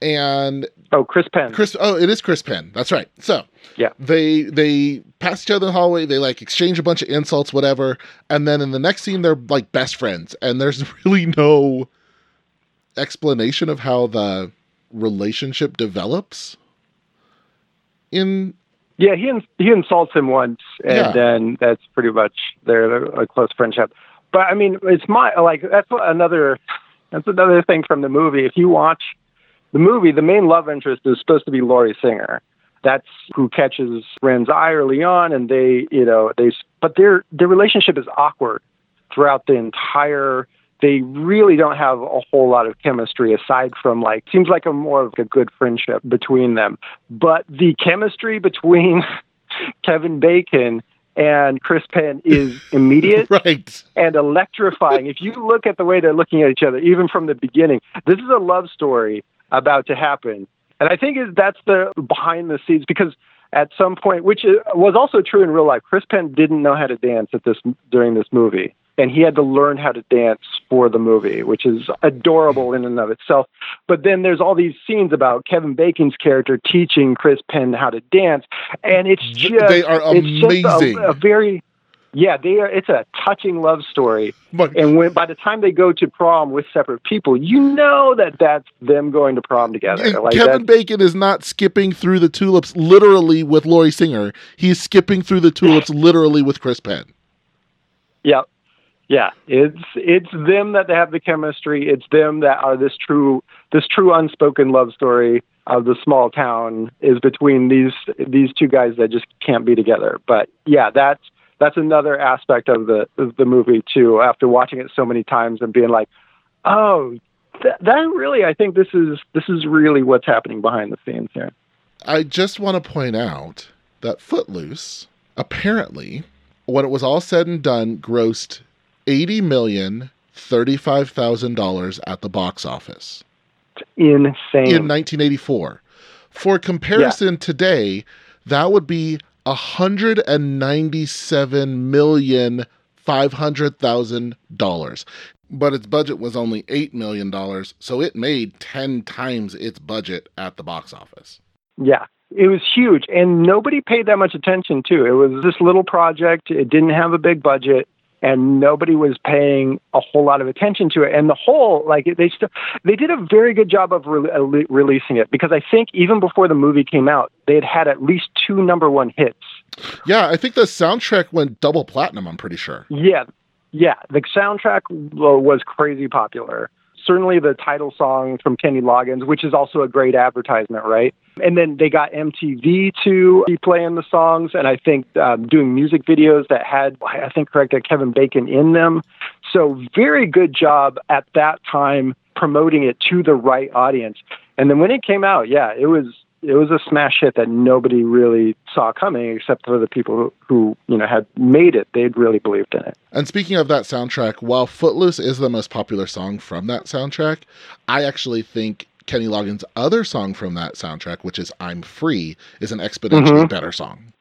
And Oh, Chris Penn. Chris oh, it is Chris Penn. That's right. So Yeah. they they pass each other in the hallway, they like exchange a bunch of insults, whatever, and then in the next scene they're like best friends. And there's really no explanation of how the relationship develops in Yeah, he ins- he insults him once, and Yeah. then that's pretty much their a close friendship. But I mean, it's my like that's another that's another thing from the movie. If you watch the movie, the main love interest is supposed to be Lori Singer. That's who catches Ren's eye early on, and they, you know, they. But their their relationship is awkward throughout the entire they really don't have a whole lot of chemistry aside from like seems like a more of a good friendship between them. But the chemistry between Kevin Bacon and Chris Penn is immediate right. and electrifying. if you look at the way they're looking at each other, even from the beginning, this is a love story about to happen. And I think that's the behind the scenes because at some point, which was also true in real life, Chris Penn didn't know how to dance at this during this movie and he had to learn how to dance for the movie, which is adorable in and of itself. But then there's all these scenes about Kevin Bacon's character teaching Chris Penn how to dance, and it's just they are amazing. It's just a, a very yeah, they are. It's a touching love story, but, and when by the time they go to prom with separate people, you know that that's them going to prom together. Like Kevin Bacon is not skipping through the tulips literally with Lori Singer. He's skipping through the tulips literally with Chris Penn. Yep, yeah, it's it's them that have the chemistry. It's them that are this true this true unspoken love story of the small town is between these these two guys that just can't be together. But yeah, that's that's another aspect of the of the movie too. After watching it so many times and being like, oh, th- that really, I think this is this is really what's happening behind the scenes here. I just want to point out that Footloose apparently, when it was all said and done, grossed eighty million thirty-five thousand dollars at the box office. Insane. In 1984. For comparison, yeah. today that would be a hundred and ninety-seven million five hundred thousand dollars. But its budget was only eight million dollars, so it made ten times its budget at the box office. Yeah, it was huge and nobody paid that much attention to it was this little project it didn't have a big budget and nobody was paying a whole lot of attention to it. And the whole, like, they still, they did a very good job of re- uh, releasing it because I think even before the movie came out, they had had at least two number one hits. Yeah, I think the soundtrack went double platinum. I'm pretty sure. Yeah, yeah, the soundtrack was crazy popular certainly the title song from Kenny Loggins, which is also a great advertisement, right? And then they got MTV to be playing the songs, and I think um, doing music videos that had, I think, correct, Kevin Bacon in them. So very good job at that time promoting it to the right audience. And then when it came out, yeah, it was it was a smash hit that nobody really saw coming except for the people who, who, you know had made it. They'd really believed in it. And speaking of that soundtrack while footloose is the most popular song from that soundtrack i actually think kenny loggins other song from that soundtrack which is i'm free is an exponentially mm-hmm. better song.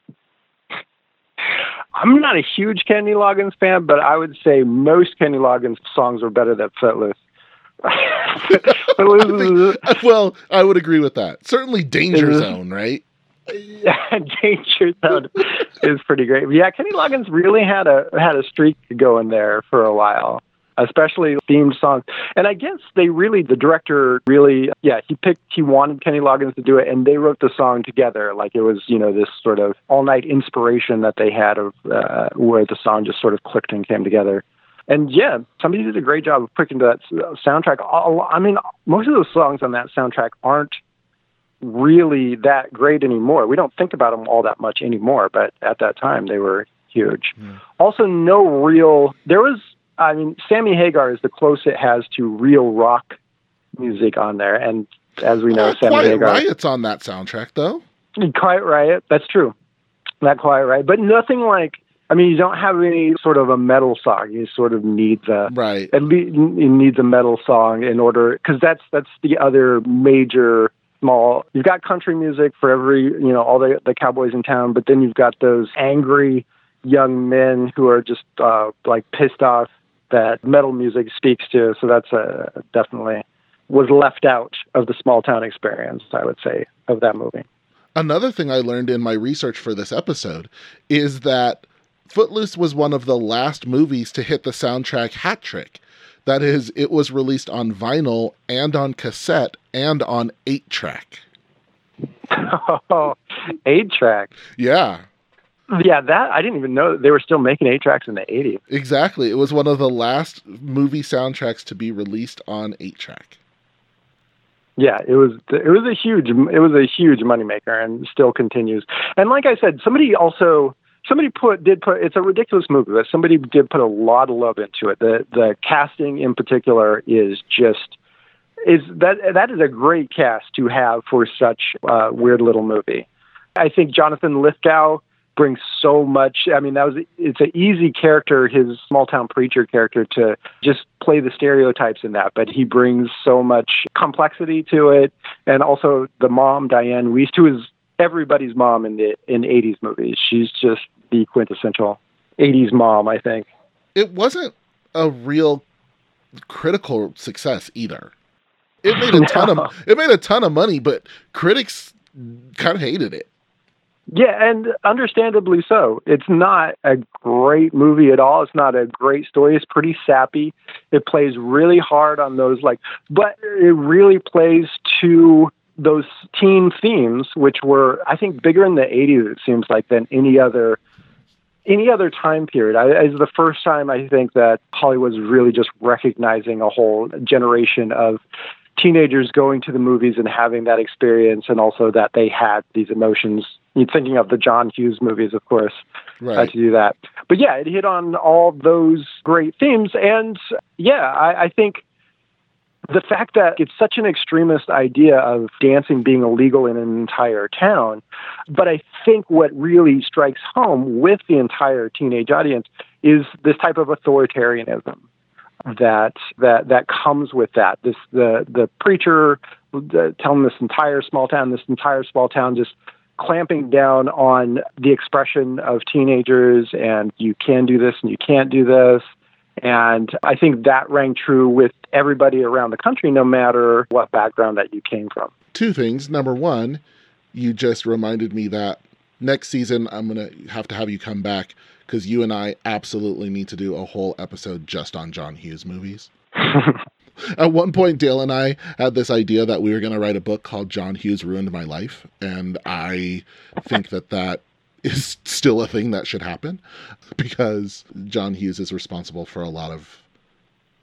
I'm not a huge kenny loggins fan but i would say most kenny loggins songs are better than footloose well, I would agree with that. Certainly, Danger Zone, right? Yeah, Danger Zone is pretty great. Yeah, Kenny Loggins really had a had a streak going there for a while, especially themed songs. And I guess they really, the director really, yeah, he picked, he wanted Kenny Loggins to do it, and they wrote the song together. Like it was, you know, this sort of all night inspiration that they had of uh, where the song just sort of clicked and came together and yeah, somebody did a great job of picking that soundtrack. I mean, most of those songs on that soundtrack aren't really that great anymore. We don't think about them all that much anymore, but at that time they were huge. Yeah. Also, no real. There was, I mean, Sammy Hagar is the closest it has to real rock music on there, and as we know, uh, Sammy Quiet Hagar. Riot's on that soundtrack, though. Quiet Riot, that's true. Not Quiet Riot, but nothing like I mean, you don't have any sort of a metal song. You sort of need the right. At least you need the metal song in order because that's that's the other major small. You've got country music for every you know all the the cowboys in town, but then you've got those angry young men who are just uh, like pissed off that metal music speaks to. So that's a definitely was left out of the small town experience. I would say of that movie. Another thing I learned in my research for this episode is that Footloose was one of the last movies to hit the soundtrack hat trick. That is, it was released on vinyl and on cassette and on 8 track. Oh, 8 track. Yeah. Yeah, that I didn't even know they were still making 8 tracks in the 80s. Exactly. It was one of the last movie soundtracks to be released on 8 track. Yeah, it was it was a huge it was a huge moneymaker and still continues. And like I said, somebody also somebody put did put it's a ridiculous movie, but somebody did put a lot of love into it. The the casting in particular is just is that that is a great cast to have for such a weird little movie. I think Jonathan Lithgow brings so much. I mean, that was it's an easy character, his small town preacher character, to just play the stereotypes in that. But he brings so much complexity to it, and also the mom Dianne Wiest, who is everybody's mom in the in '80s movies. She's just the quintessential '80s mom, I think. It wasn't a real critical success either. It made a ton of it made a ton of money, but critics kind of hated it. Yeah, and understandably so. It's not a great movie at all. It's not a great story. It's pretty sappy. It plays really hard on those like but it really plays to those teen themes which were I think bigger in the 80s it seems like than any other any other time period. I, it's the first time I think that Hollywood's really just recognizing a whole generation of teenagers going to the movies and having that experience, and also that they had these emotions. You're thinking of the John Hughes movies, of course, uh, Right. to do that. But yeah, it hit on all those great themes, and yeah, I, I think the fact that it's such an extremist idea of dancing being illegal in an entire town, but I think what really strikes home with the entire teenage audience is this type of authoritarianism that that that comes with that. This the the preacher telling this entire small town, this entire small town just clamping down on the expression of teenagers and you can do this and you can't do this. And I think that rang true with everybody around the country, no matter what background that you came from. Two things. Number one, you just reminded me that next season I'm gonna have to have you come back because you and I absolutely need to do a whole episode just on John Hughes movies. At one point, Dale and I had this idea that we were going to write a book called John Hughes Ruined My Life. And I think that that is still a thing that should happen because John Hughes is responsible for a lot of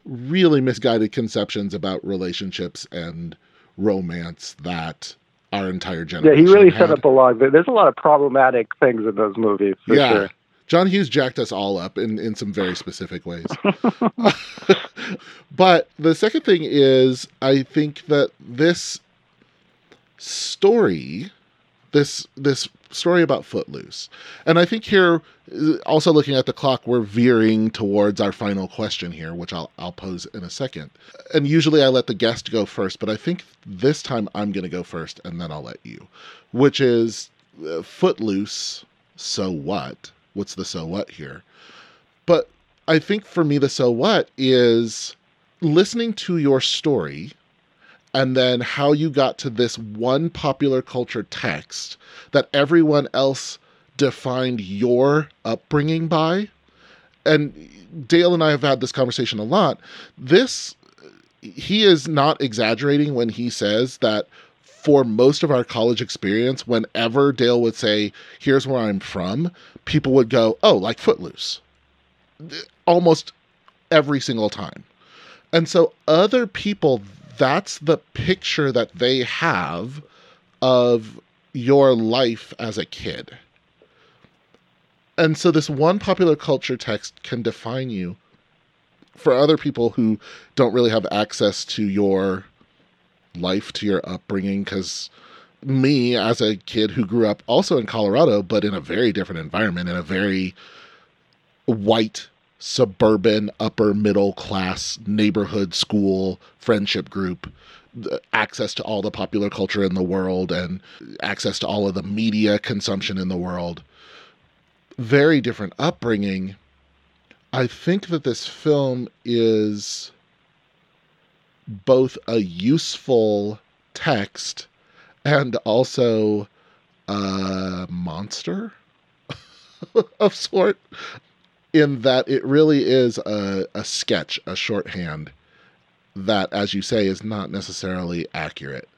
really misguided conceptions about relationships and romance that our entire generation. yeah, he really had. set up a lot. There's a lot of problematic things in those movies, for yeah. sure. John Hughes jacked us all up in, in some very specific ways. but the second thing is, I think that this story, this this story about Footloose, and I think here, uh, also looking at the clock, we're veering towards our final question here, which I'll I'll pose in a second. And usually I let the guest go first, but I think this time I'm going to go first, and then I'll let you, which is uh, Footloose. So what? What's the so what here? But I think for me, the so what is listening to your story and then how you got to this one popular culture text that everyone else defined your upbringing by. And Dale and I have had this conversation a lot. This, he is not exaggerating when he says that for most of our college experience, whenever Dale would say, Here's where I'm from, people would go, Oh, like Footloose. Almost every single time. And so other people, that's the picture that they have of your life as a kid. And so this one popular culture text can define you for other people who don't really have access to your life, to your upbringing, because me as a kid who grew up also in Colorado, but in a very different environment, in a very white, suburban, upper middle class neighborhood school friendship group, access to all the popular culture in the world and access to all of the media consumption in the world. Very different upbringing. I think that this film is both a useful text and also a monster of sort in that it really is a, a sketch, a shorthand that, as you say, is not necessarily accurate.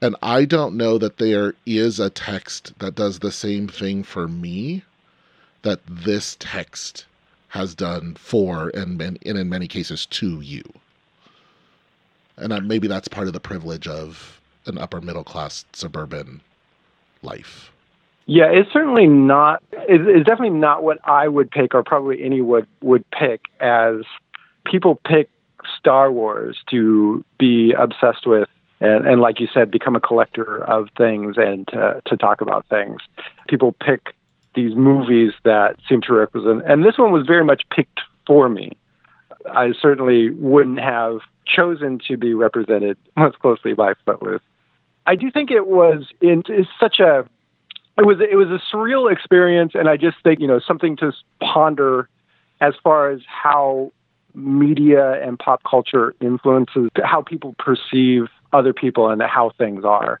And I don't know that there is a text that does the same thing for me that this text has done for and, and in many cases to you. And maybe that's part of the privilege of an upper middle class suburban life. Yeah, it's certainly not. It's, definitely not what I would pick, or probably any would would pick as people pick Star Wars to be obsessed with, and, and like you said, become a collector of things and to, to talk about things. People pick these movies that seem to represent, and this one was very much picked for me. I certainly wouldn't have chosen to be represented most closely by Footloose. I do think it was in it's such a it was it was a surreal experience, and I just think you know something to ponder as far as how media and pop culture influences how people perceive other people and how things are.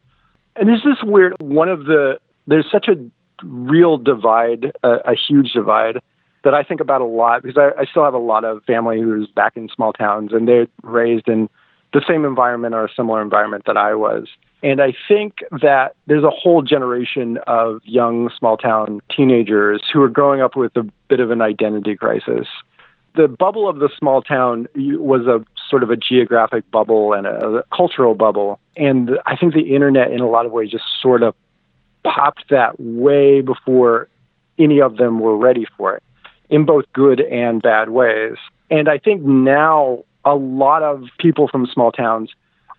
And there's this weird one of the there's such a real divide, a, a huge divide that I think about a lot because I, I still have a lot of family who's back in small towns and they're raised in the same environment or a similar environment that I was. And I think that there's a whole generation of young small town teenagers who are growing up with a bit of an identity crisis. The bubble of the small town was a sort of a geographic bubble and a, cultural bubble. And I think the internet, in a lot of ways, just sort of popped that way before any of them were ready for it in both good and bad ways. And I think now a lot of people from small towns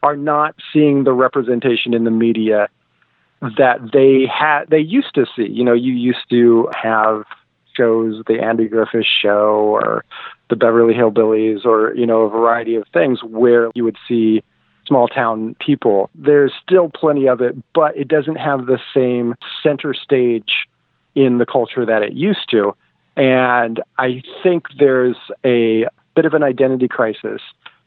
are not seeing the representation in the media that they had they used to see. You know, you used to have shows, the Andy Griffith show or the Beverly Hillbillies or, you know, a variety of things where you would see small town people. There's still plenty of it, but it doesn't have the same center stage in the culture that it used to. And I think there's a bit of an identity crisis.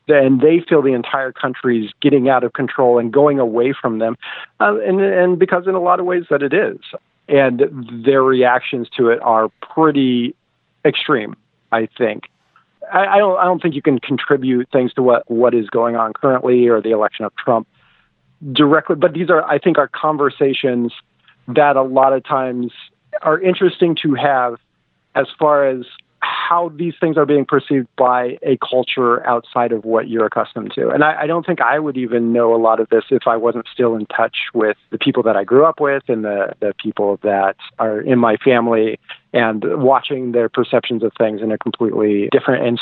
And they feel the entire country is getting out of control and going away from them. Uh, and, and because in a lot of ways that it is. And their reactions to it are pretty extreme, I think. I, I don't I don't think you can contribute things to what, what is going on currently or the election of Trump directly, but these are I think are conversations that a lot of times are interesting to have as far as how these things are being perceived by a culture outside of what you're accustomed to. And I, I, don't think I would even know a lot of this if I wasn't still in touch with the people that I grew up with and the, the people that are in my family and watching their perceptions of things in a completely different and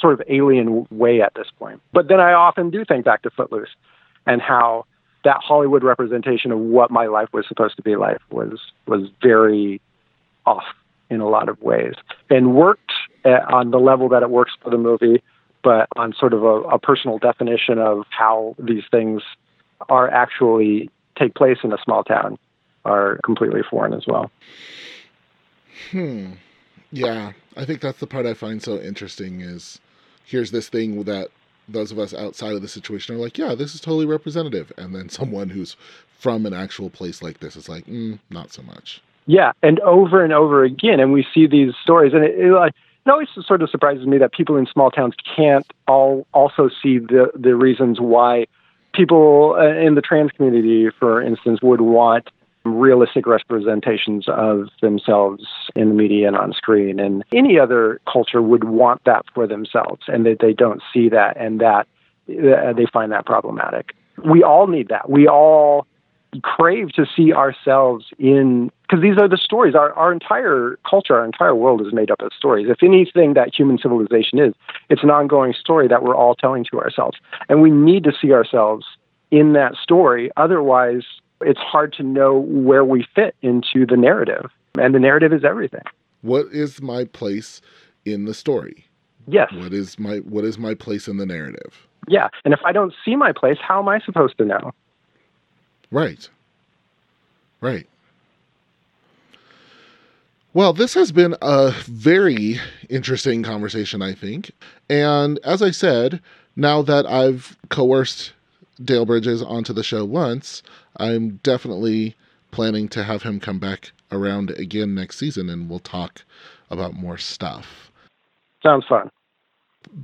sort of alien way at this point. But then I often do think back to Footloose and how that Hollywood representation of what my life was supposed to be like was was very off in a lot of ways and worked at, on the level that it works for the movie, but on sort of a, a personal definition of how these things are actually take place in a small town are completely foreign as well. Hmm. Yeah, I think that's the part I find so interesting is here's this thing that those of us outside of the situation are like, yeah, this is totally representative. And then someone who's from an actual place like this is like, mm, not so much. Yeah, and over and over again, and we see these stories, and it, it, it always sort of surprises me that people in small towns can't all also see the the reasons why people uh, in the trans community, for instance, would want realistic representations of themselves in the media and on screen, and any other culture would want that for themselves, and that they don't see that, and that uh, they find that problematic. We all need that. We all crave to see ourselves in because these are the stories. Our our entire culture, our entire world is made up of stories. If anything that human civilization is, it's an ongoing story that we're all telling to ourselves. And we need to see ourselves in that story. Otherwise, it's hard to know where we fit into the narrative. And the narrative is everything. What is my place in the story? Yes. What is my what is my place in the narrative? Yeah. And if I don't see my place, how am I supposed to know? Right. Right. Well, this has been a very interesting conversation, I think. And as I said, now that I've coerced Dale Bridges onto the show once, I'm definitely planning to have him come back around again next season and we'll talk about more stuff. Sounds fun.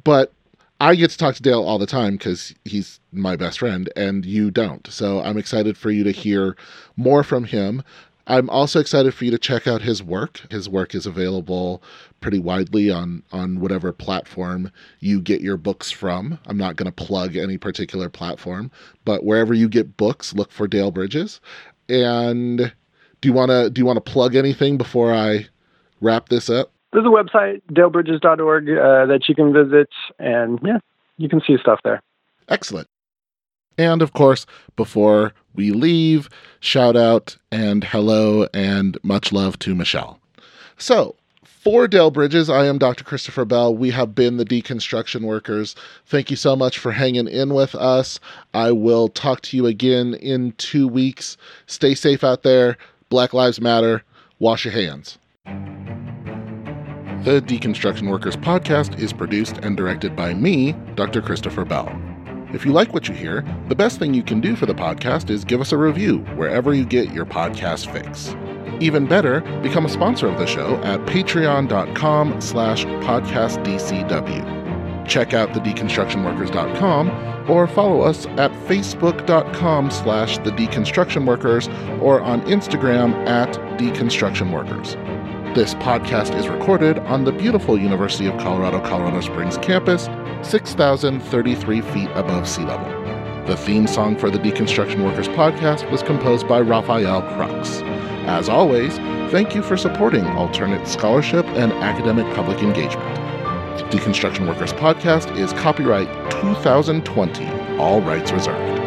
But I get to talk to Dale all the time because he's my best friend and you don't. So I'm excited for you to hear more from him. I'm also excited for you to check out his work. His work is available pretty widely on on whatever platform you get your books from. I'm not going to plug any particular platform, but wherever you get books, look for Dale Bridges. And Do you want to do you want to plug anything before I wrap this up? There's a website, dalebridges.org, uh, that you can visit, and yeah, you can see stuff there. Excellent. And of course, before we leave, shout out and hello and much love to Michelle. So, for Dale Bridges, I am Dr. Christopher Bell. We have been the deconstruction workers. Thank you so much for hanging in with us. I will talk to you again in two weeks. Stay safe out there. Black Lives Matter. Wash your hands. The Deconstruction Workers podcast is produced and directed by me, Dr. Christopher Bell. If you like what you hear, the best thing you can do for the podcast is give us a review wherever you get your podcast fix. Even better, become a sponsor of the show at patreon.com slash podcastdcw. Check out thedeconstructionworkers.com or follow us at facebook.com slash thedeconstructionworkers or on Instagram at deconstructionworkers. This podcast is recorded on the beautiful University of Colorado Colorado Springs campus, 6,033 feet above sea level. The theme song for the Deconstruction Workers podcast was composed by Raphael Crux. As always, thank you for supporting alternate scholarship and academic public engagement. Deconstruction Workers podcast is copyright 2020, all rights reserved.